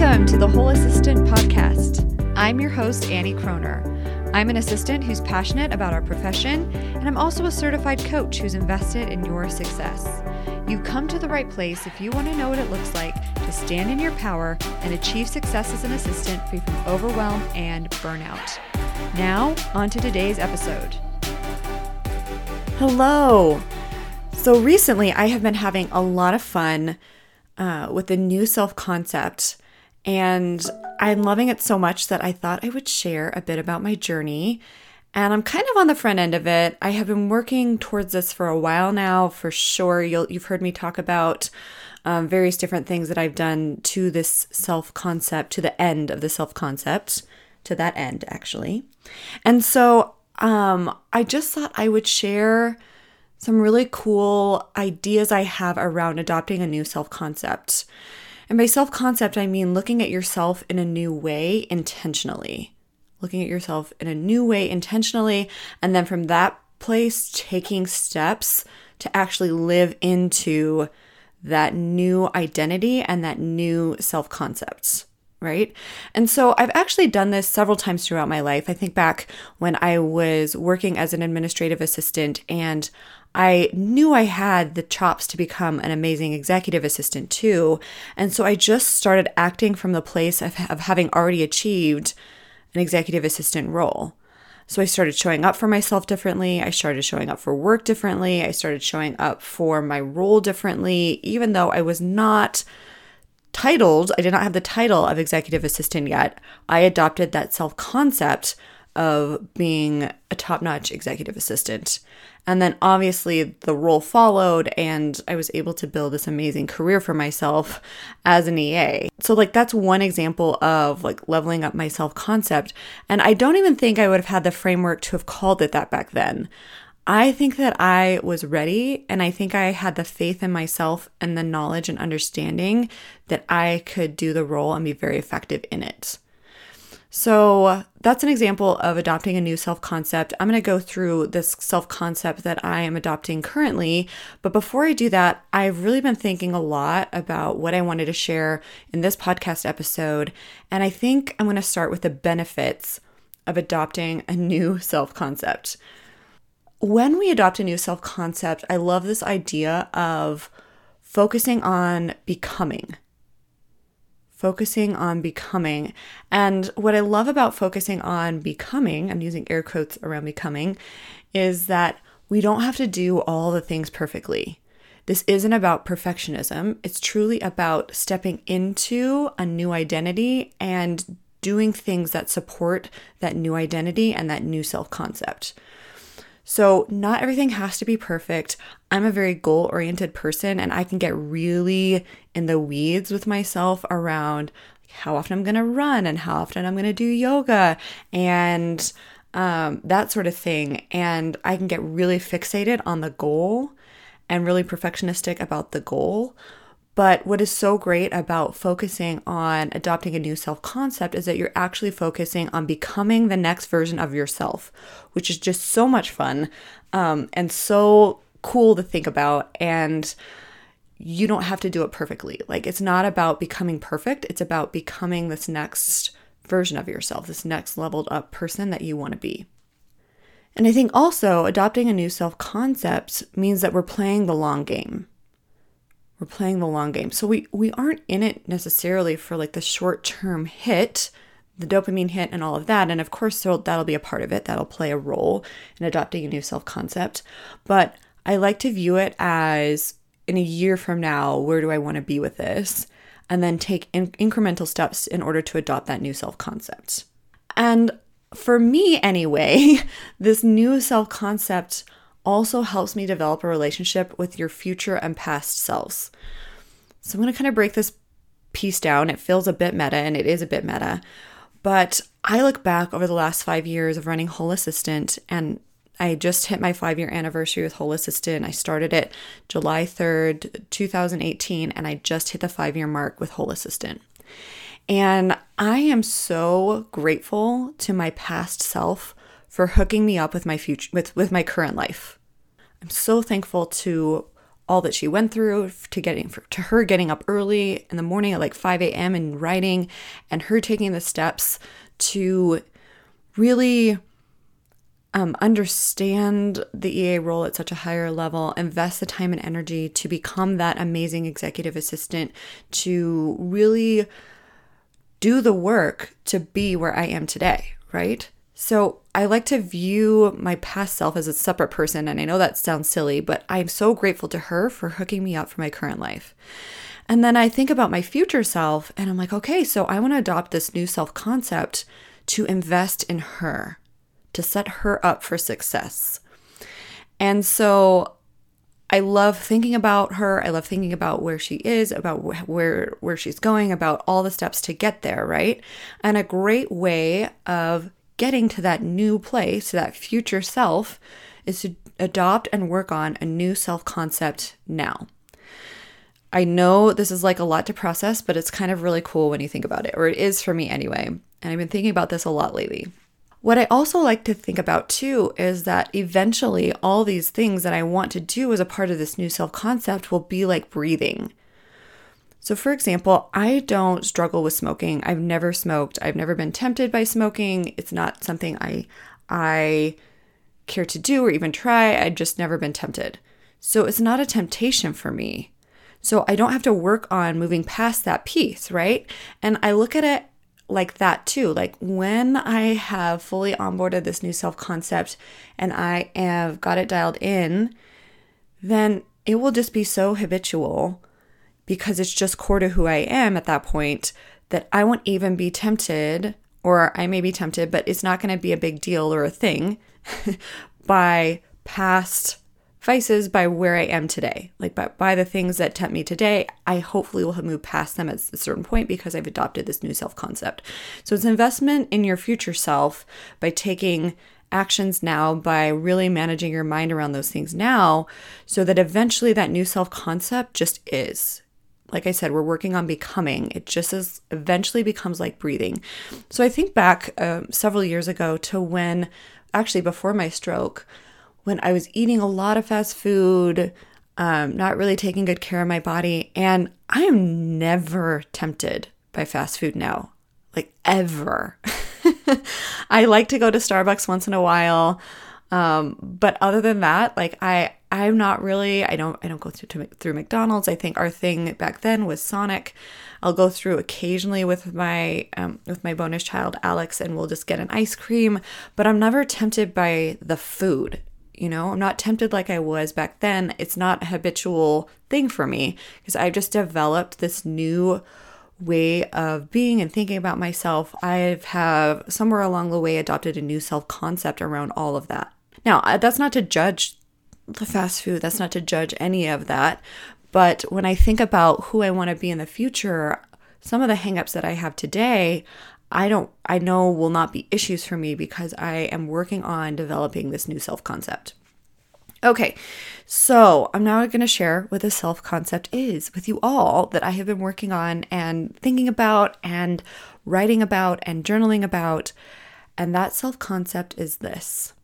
Welcome to the Whole Assistant Podcast. I'm your host, Annie Croner. I'm an assistant who's passionate about our profession, and I'm also a certified coach who's invested in your success. You've come to the right place if you want to know what it looks like to stand in your power and achieve success as an assistant free from overwhelm and burnout. Now, on to today's episode. Hello. So, recently I have been having a lot of fun uh, with the new self concept and I'm loving it so much that I thought I would share a bit about my journey. And I'm kind of on the front end of it. I have been working towards this for a while now, for sure. you have heard me talk about um, various different things that I've done to this self concept, to the end of the self concept, to that end, actually. And so um, I just thought I would share some really cool ideas I have around adopting a new self concept. And by self concept, I mean looking at yourself in a new way intentionally. Looking at yourself in a new way intentionally. And then from that place, taking steps to actually live into that new identity and that new self concept right? And so I've actually done this several times throughout my life. I think back when I was working as an administrative assistant and I knew I had the chops to become an amazing executive assistant too. And so I just started acting from the place of, of having already achieved an executive assistant role. So I started showing up for myself differently. I started showing up for work differently. I started showing up for my role differently, even though I was not titled, I did not have the title of executive assistant yet. I adopted that self concept of being a top notch executive assistant. And then obviously the role followed, and I was able to build this amazing career for myself as an EA. So, like, that's one example of like leveling up my self concept. And I don't even think I would have had the framework to have called it that back then. I think that I was ready, and I think I had the faith in myself and the knowledge and understanding that I could do the role and be very effective in it. So that's an example of adopting a new self concept. I'm going to go through this self concept that I am adopting currently. But before I do that, I've really been thinking a lot about what I wanted to share in this podcast episode. And I think I'm going to start with the benefits of adopting a new self concept. When we adopt a new self concept, I love this idea of focusing on becoming focusing on becoming. And what I love about focusing on becoming, I'm using air quotes around becoming, is that we don't have to do all the things perfectly. This isn't about perfectionism. It's truly about stepping into a new identity and doing things that support that new identity and that new self concept. So, not everything has to be perfect. I'm a very goal oriented person and I can get really in the weeds with myself around how often I'm going to run and how often I'm going to do yoga and um, that sort of thing. And I can get really fixated on the goal and really perfectionistic about the goal but what is so great about focusing on adopting a new self concept is that you're actually focusing on becoming the next version of yourself, which is just so much fun um, and so cool to think about. And you don't have to do it perfectly. Like, it's not about becoming perfect, it's about becoming this next version of yourself, this next leveled up person that you want to be. And I think also adopting a new self concept means that we're playing the long game. We're playing the long game. So we we aren't in it necessarily for like the short-term hit, the dopamine hit and all of that. And of course so that'll be a part of it. That'll play a role in adopting a new self-concept. But I like to view it as in a year from now, where do I want to be with this? And then take in- incremental steps in order to adopt that new self concept. And for me, anyway, this new self concept also helps me develop a relationship with your future and past selves. So I'm going to kind of break this piece down. It feels a bit meta and it is a bit meta. But I look back over the last five years of running Whole Assistant and I just hit my five year anniversary with Whole Assistant. I started it July 3rd, 2018, and I just hit the five year mark with Whole Assistant. And I am so grateful to my past self for hooking me up with my future with with my current life. I'm so thankful to all that she went through to getting to her getting up early in the morning at like 5 a.m. and writing and her taking the steps to really um, understand the EA role at such a higher level, invest the time and energy to become that amazing executive assistant, to really do the work to be where I am today, right? So I like to view my past self as a separate person. And I know that sounds silly, but I'm so grateful to her for hooking me up for my current life. And then I think about my future self and I'm like, okay, so I want to adopt this new self concept to invest in her, to set her up for success. And so I love thinking about her. I love thinking about where she is, about where where she's going, about all the steps to get there, right? And a great way of getting to that new place, to that future self, is to adopt and work on a new self-concept now. I know this is like a lot to process, but it's kind of really cool when you think about it, or it is for me anyway. And I've been thinking about this a lot lately. What I also like to think about too is that eventually all these things that I want to do as a part of this new self concept will be like breathing. So, for example, I don't struggle with smoking. I've never smoked. I've never been tempted by smoking. It's not something I I care to do or even try. I've just never been tempted. So, it's not a temptation for me. So, I don't have to work on moving past that piece, right? And I look at it like that too. Like when I have fully onboarded this new self concept and I have got it dialed in, then it will just be so habitual because it's just core to who I am at that point that I won't even be tempted, or I may be tempted, but it's not going to be a big deal or a thing by past vices by where I am today. Like by, by the things that tempt me today, I hopefully will have moved past them at a certain point because I've adopted this new self concept. So it's investment in your future self by taking actions now, by really managing your mind around those things now, so that eventually that new self concept just is. Like I said, we're working on becoming. It just is eventually becomes like breathing. So I think back um, several years ago to when, actually before my stroke, when I was eating a lot of fast food, um, not really taking good care of my body. And I am never tempted by fast food now, like ever. I like to go to Starbucks once in a while. Um, but other than that, like I, I'm not really. I don't. I don't go through through McDonald's. I think our thing back then was Sonic. I'll go through occasionally with my um, with my bonus child Alex, and we'll just get an ice cream. But I'm never tempted by the food. You know, I'm not tempted like I was back then. It's not a habitual thing for me because I've just developed this new way of being and thinking about myself. I've have somewhere along the way adopted a new self concept around all of that. Now, that's not to judge the fast food. That's not to judge any of that. But when I think about who I want to be in the future, some of the hangups that I have today, I don't, I know will not be issues for me because I am working on developing this new self concept. Okay, so I'm now going to share what the self concept is with you all that I have been working on and thinking about and writing about and journaling about. And that self concept is this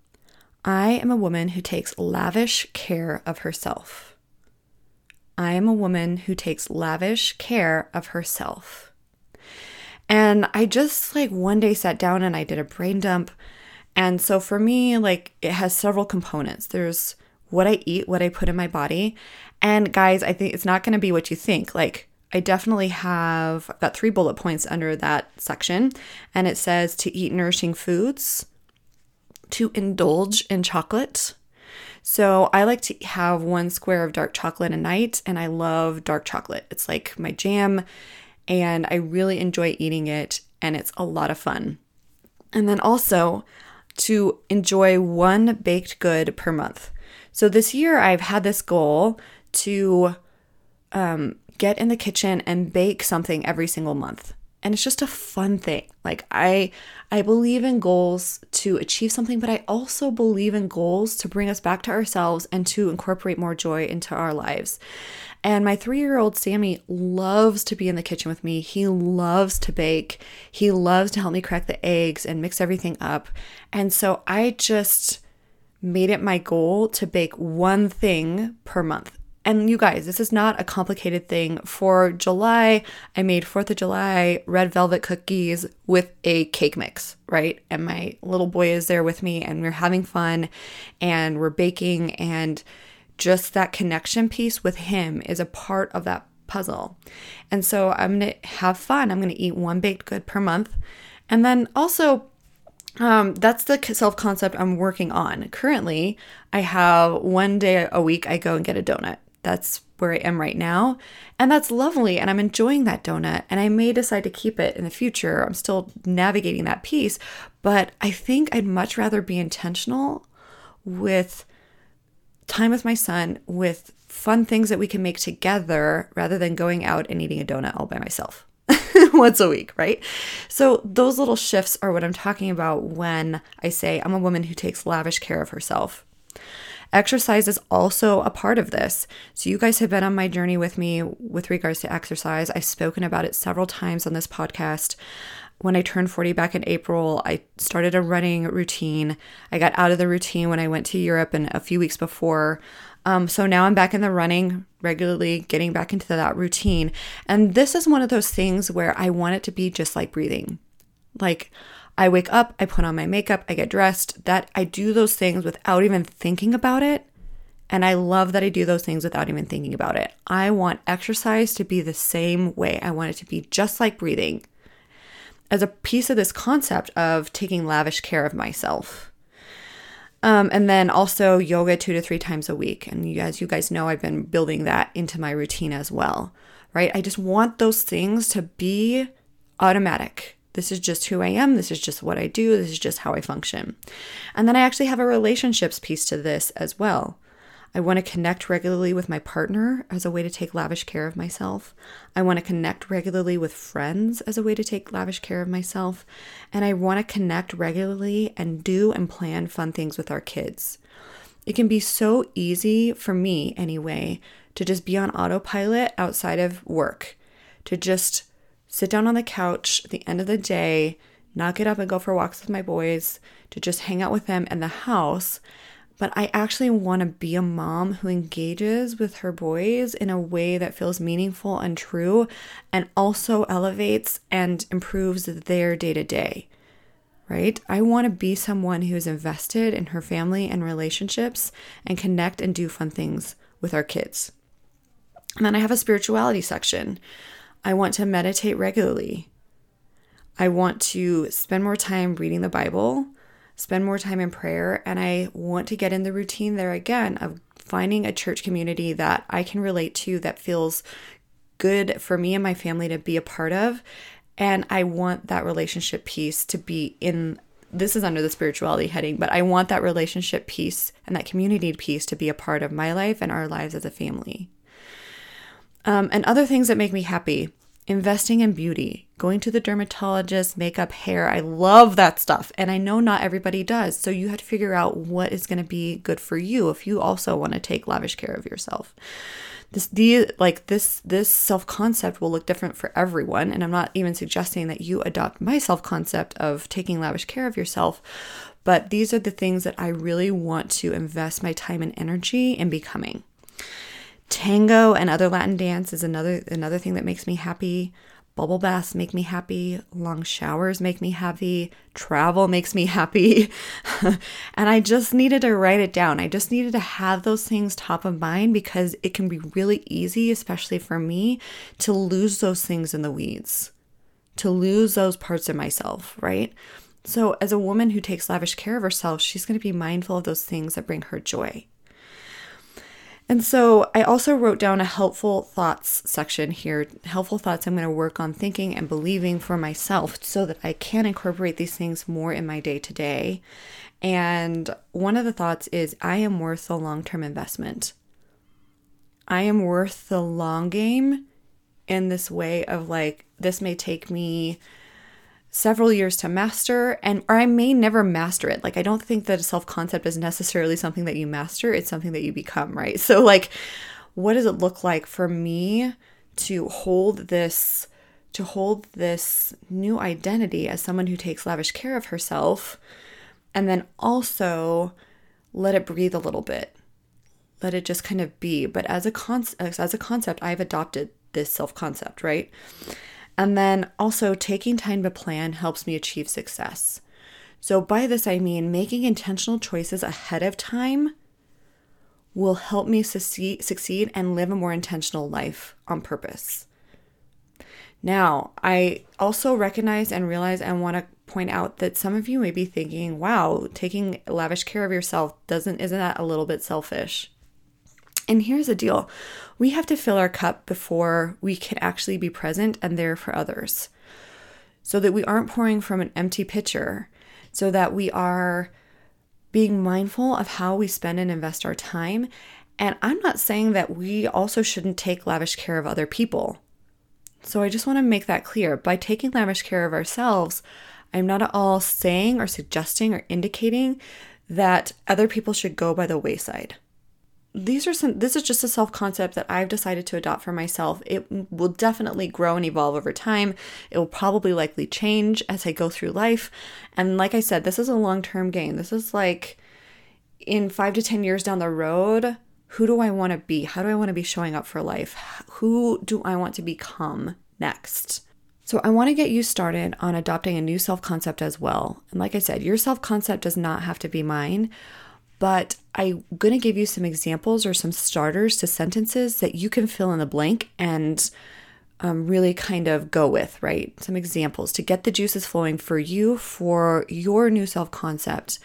I am a woman who takes lavish care of herself. I am a woman who takes lavish care of herself. And I just like one day sat down and I did a brain dump. And so for me, like it has several components. There's what I eat, what I put in my body. And guys, I think it's not going to be what you think. Like I definitely have got three bullet points under that section and it says to eat nourishing foods, to indulge in chocolate. So I like to have one square of dark chocolate a night and I love dark chocolate. It's like my jam and I really enjoy eating it, and it's a lot of fun. And then also to enjoy one baked good per month. So this year I've had this goal to um, get in the kitchen and bake something every single month and it's just a fun thing like i i believe in goals to achieve something but i also believe in goals to bring us back to ourselves and to incorporate more joy into our lives and my three year old Sammy loves to be in the kitchen with me. He loves to bake. He loves to help me crack the eggs and mix everything up. And so I just made it my goal to bake one thing per month. And you guys, this is not a complicated thing. For July, I made 4th of July red velvet cookies with a cake mix, right? And my little boy is there with me and we're having fun and we're baking and just that connection piece with him is a part of that puzzle. And so I'm going to have fun. I'm going to eat one baked good per month. And then also um, that's the self concept I'm working on. Currently, I have one day a week I go and get a donut. That's where I am right now. And that's lovely. And I'm enjoying that donut. And I may decide to keep it in the future. I'm still navigating that piece. But I think I'd much rather be intentional with time with my son, with fun things that we can make together rather than going out and eating a donut all by myself. once a week, right? So, those little shifts are what I'm talking about when I say I'm a woman who takes lavish care of herself. Exercise is also a part of this. So, you guys have been on my journey with me with regards to exercise. I've spoken about it several times on this podcast. When I turned 40 back in April, I started a running routine. I got out of the routine when I went to Europe and a few weeks before. Um, so now I'm back in the running regularly, getting back into that routine. And this is one of those things where I want it to be just like breathing. Like I wake up, I put on my makeup, I get dressed, that I do those things without even thinking about it. And I love that I do those things without even thinking about it. I want exercise to be the same way. I want it to be just like breathing as a piece of this concept of taking lavish care of myself. Um, and then also yoga two to three times a week. And you, as you guys know, I've been building that into my routine as well, right? I just want those things to be automatic. This is just who I am. This is just what I do. This is just how I function. And then I actually have a relationships piece to this as well. I want to connect regularly with my partner as a way to take lavish care of myself. I want to connect regularly with friends as a way to take lavish care of myself. And I want to connect regularly and do and plan fun things with our kids. It can be so easy for me, anyway, to just be on autopilot outside of work, to just sit down on the couch at the end of the day, not get up and go for walks with my boys, to just hang out with them in the house but I actually want to be a mom who engages with her boys in a way that feels meaningful and true and also elevates and improves their day to day. Right? I want to be someone who's invested in her family and relationships and connect and do fun things with our kids. And then I have a spirituality section. I want to meditate regularly. I want to spend more time reading the Bible spend more time in prayer. And I want to get in the routine there again of finding a church community that I can relate to that feels good for me and my family to be a part of. And I want that relationship piece to be in this is under the spirituality heading, but I want that relationship piece and that community piece to be a part of my life and our lives as a family. Um, and other things that make me happy investing in beauty, going to the dermatologist, makeup, hair. I love that stuff. And I know not everybody does. So you have to figure out what is going to be good for you if you also want to take lavish care of yourself. This the like this this self-concept will look different for everyone and I'm not even suggesting that you adopt my self-concept of taking lavish care of yourself, but these are the things that I really want to invest my time and energy in becoming. Tango and other Latin dance is another another thing that makes me happy. Bubble baths make me happy. Long showers make me happy. Travel makes me happy. and I just needed to write it down. I just needed to have those things top of mind because it can be really easy, especially for me, to lose those things in the weeds, to lose those parts of myself, right? So, as a woman who takes lavish care of herself, she's going to be mindful of those things that bring her joy. And so I also wrote down a helpful thoughts section here. Helpful thoughts I'm going to work on thinking and believing for myself so that I can incorporate these things more in my day to day. And one of the thoughts is I am worth the long term investment. I am worth the long game in this way of like, this may take me several years to master and or I may never master it. Like I don't think that a self-concept is necessarily something that you master, it's something that you become, right? So like what does it look like for me to hold this to hold this new identity as someone who takes lavish care of herself and then also let it breathe a little bit. let it just kind of be. But as a concept, as a concept, I've adopted this self concept, right? And then also taking time to plan helps me achieve success. So by this I mean making intentional choices ahead of time will help me succeed, and live a more intentional life on purpose. Now, I also recognize and realize and want to point out that some of you may be thinking, "Wow, taking lavish care of yourself doesn't isn't that a little bit selfish?" And here's the deal we have to fill our cup before we can actually be present and there for others. So that we aren't pouring from an empty pitcher, so that we are being mindful of how we spend and invest our time. And I'm not saying that we also shouldn't take lavish care of other people. So I just want to make that clear. By taking lavish care of ourselves, I'm not at all saying or suggesting or indicating that other people should go by the wayside these are some this is just a self concept that I've decided to adopt for myself. It will definitely grow and evolve over time. It will probably likely change as I go through life. And like I said, this is a long-term game. This is like in 5 to 10 years down the road, who do I want to be? How do I want to be showing up for life? Who do I want to become next? So, I want to get you started on adopting a new self concept as well. And like I said, your self concept does not have to be mine but I'm going to give you some examples or some starters to sentences that you can fill in the blank and um, really kind of go with, right? Some examples to get the juices flowing for you for your new self concept.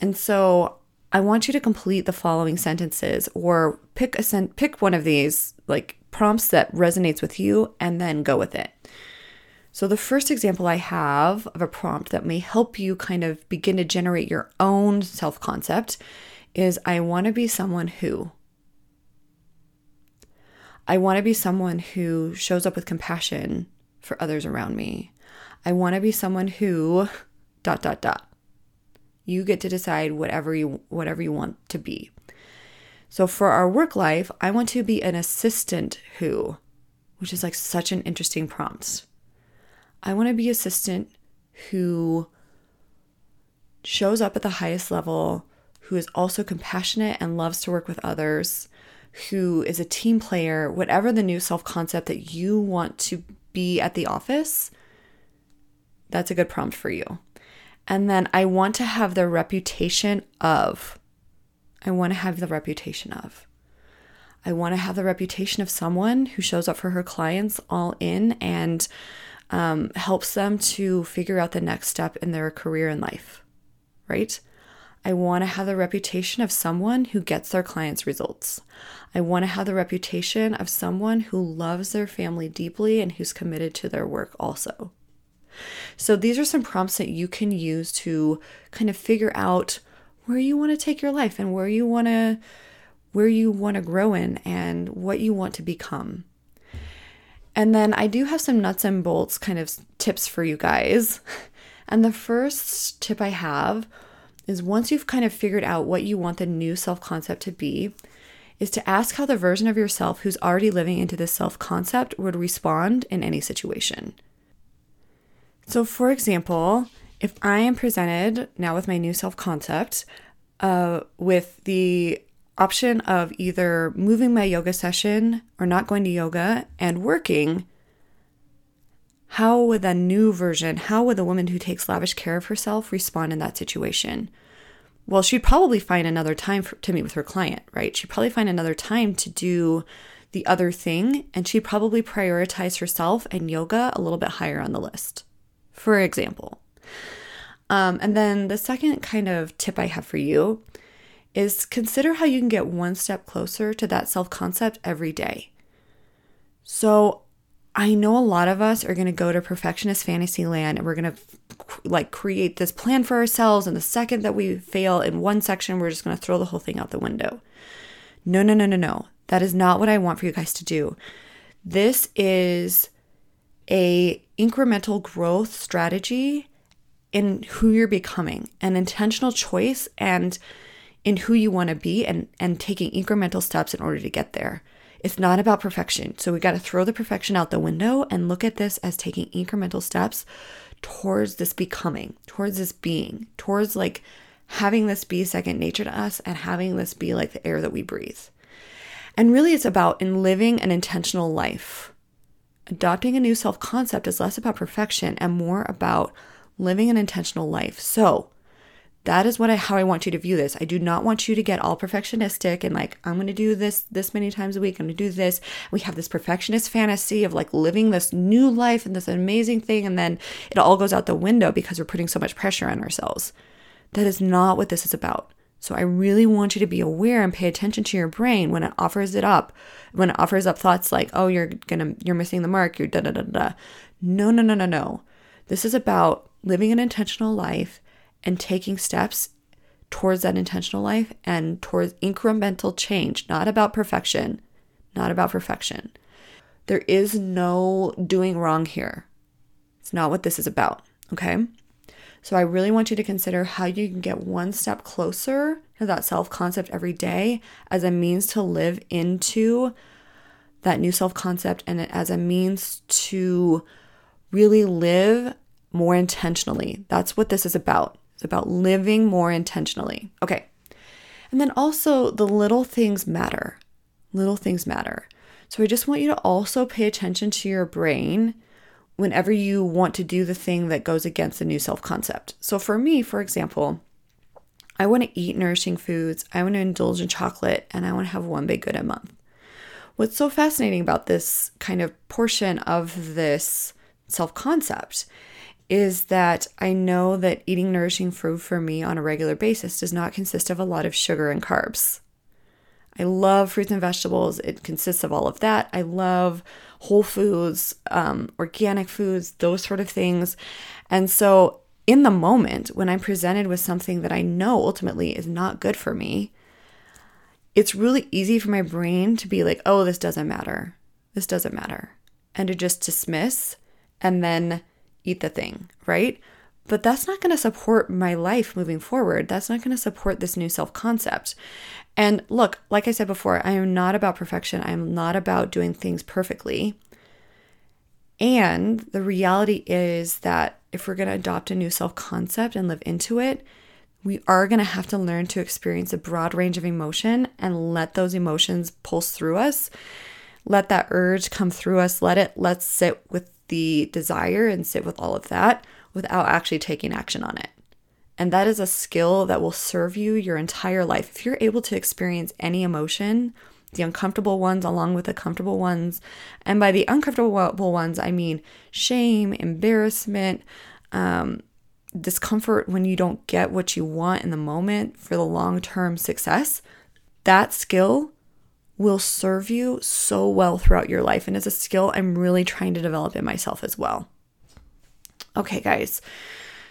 And so I want you to complete the following sentences or pick a sent pick one of these like prompts that resonates with you and then go with it. So, the first example I have of a prompt that may help you kind of begin to generate your own self concept is I want to be someone who. I want to be someone who shows up with compassion for others around me. I want to be someone who dot dot dot. You get to decide whatever you whatever you want to be. So for our work life, I want to be an assistant who, which is like such an interesting prompt. I want to be an assistant who shows up at the highest level, who is also compassionate and loves to work with others, who is a team player, whatever the new self concept that you want to be at the office, that's a good prompt for you. And then I want to have the reputation of, I want to have the reputation of. I want to have the reputation of someone who shows up for her clients all in and um, helps them to figure out the next step in their career and life, right? I want to have the reputation of someone who gets their clients results. I want to have the reputation of someone who loves their family deeply and who's committed to their work also. So, these are some prompts that you can use to kind of figure out where you want to take your life and where you want to where you want to grow in and what you want to become. And then I do have some nuts and bolts kind of tips for you guys. And the first tip I have is once you've kind of figured out what you want the new self concept to be, is to ask how the version of yourself who's already living into this self concept would respond in any situation. So, for example, if I am presented now with my new self concept, uh, with the option of either moving my yoga session or not going to yoga and working, how would a new version, how would the woman who takes lavish care of herself respond in that situation? Well, she'd probably find another time for, to meet with her client, right? She'd probably find another time to do the other thing, and she'd probably prioritize herself and yoga a little bit higher on the list, for example. Um, and then the second kind of tip I have for you is consider how you can get one step closer to that self concept every day. So, I know a lot of us are going to go to perfectionist fantasy land and we're going to like create this plan for ourselves. And the second that we fail in one section, we're just going to throw the whole thing out the window. No, no, no, no, no. That is not what I want for you guys to do. This is a incremental growth strategy in who you're becoming, an intentional choice and in who you want to be and, and taking incremental steps in order to get there. It's not about perfection. So we got to throw the perfection out the window and look at this as taking incremental steps towards this becoming, towards this being, towards like having this be second nature to us and having this be like the air that we breathe. And really, it's about in living an intentional life. Adopting a new self concept is less about perfection and more about living an intentional life. So, that is what I how I want you to view this. I do not want you to get all perfectionistic and like I'm going to do this this many times a week. I'm going to do this. We have this perfectionist fantasy of like living this new life and this amazing thing and then it all goes out the window because we're putting so much pressure on ourselves. That is not what this is about. So I really want you to be aware and pay attention to your brain when it offers it up, when it offers up thoughts like, "Oh, you're gonna, you're missing the mark. You're da da da da." No, no, no, no, no. This is about living an intentional life and taking steps towards that intentional life and towards incremental change. Not about perfection. Not about perfection. There is no doing wrong here. It's not what this is about. Okay. So I really want you to consider how you can get one step closer to that self concept every day as a means to live into that new self concept and as a means to really live more intentionally. That's what this is about. It's about living more intentionally. Okay. And then also, the little things matter. Little things matter. So I just want you to also pay attention to your brain whenever you want to do the thing that goes against the new self concept. So, for me, for example, I want to eat nourishing foods, I want to indulge in chocolate, and I want to have one big good a month. What's so fascinating about this kind of portion of this self concept is that I know that eating nourishing food for me on a regular basis does not consist of a lot of sugar and carbs. I love fruits and vegetables. It consists of all of that. I love whole foods, um, organic foods, those sort of things. And so, in the moment, when I'm presented with something that I know ultimately is not good for me, it's really easy for my brain to be like, oh, this doesn't matter. This doesn't matter. And to just dismiss and then eat the thing, right? But that's not going to support my life moving forward. That's not going to support this new self concept. And look, like I said before, I am not about perfection. I am not about doing things perfectly. And the reality is that if we're going to adopt a new self concept and live into it, we are going to have to learn to experience a broad range of emotion and let those emotions pulse through us. Let that urge come through us. Let it, let's sit with the desire and sit with all of that without actually taking action on it. And that is a skill that will serve you your entire life. If you're able to experience any emotion, the uncomfortable ones along with the comfortable ones, and by the uncomfortable ones, I mean shame, embarrassment, um, discomfort when you don't get what you want in the moment for the long term success, that skill will serve you so well throughout your life. And it's a skill I'm really trying to develop in myself as well. Okay, guys.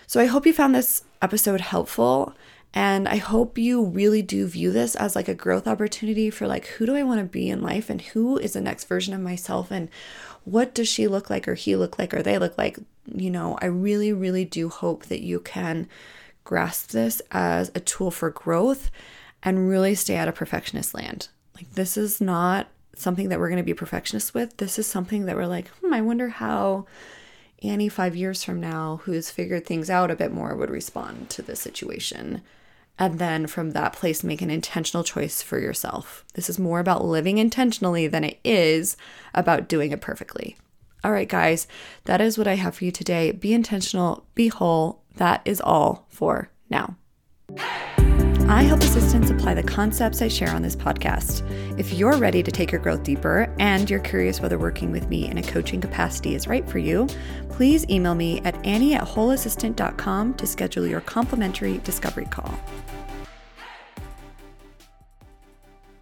So I hope you found this episode helpful. And I hope you really do view this as like a growth opportunity for like, who do I want to be in life and who is the next version of myself and what does she look like or he look like or they look like? You know, I really, really do hope that you can grasp this as a tool for growth and really stay out of perfectionist land. Like, this is not something that we're going to be perfectionists with. This is something that we're like, hmm, I wonder how Annie, five years from now, who's figured things out a bit more, would respond to this situation. And then from that place, make an intentional choice for yourself. This is more about living intentionally than it is about doing it perfectly. All right, guys, that is what I have for you today. Be intentional, be whole. That is all for now. I help assistants apply the concepts I share on this podcast. If you're ready to take your growth deeper and you're curious whether working with me in a coaching capacity is right for you, please email me at annie at wholeassistant.com to schedule your complimentary discovery call.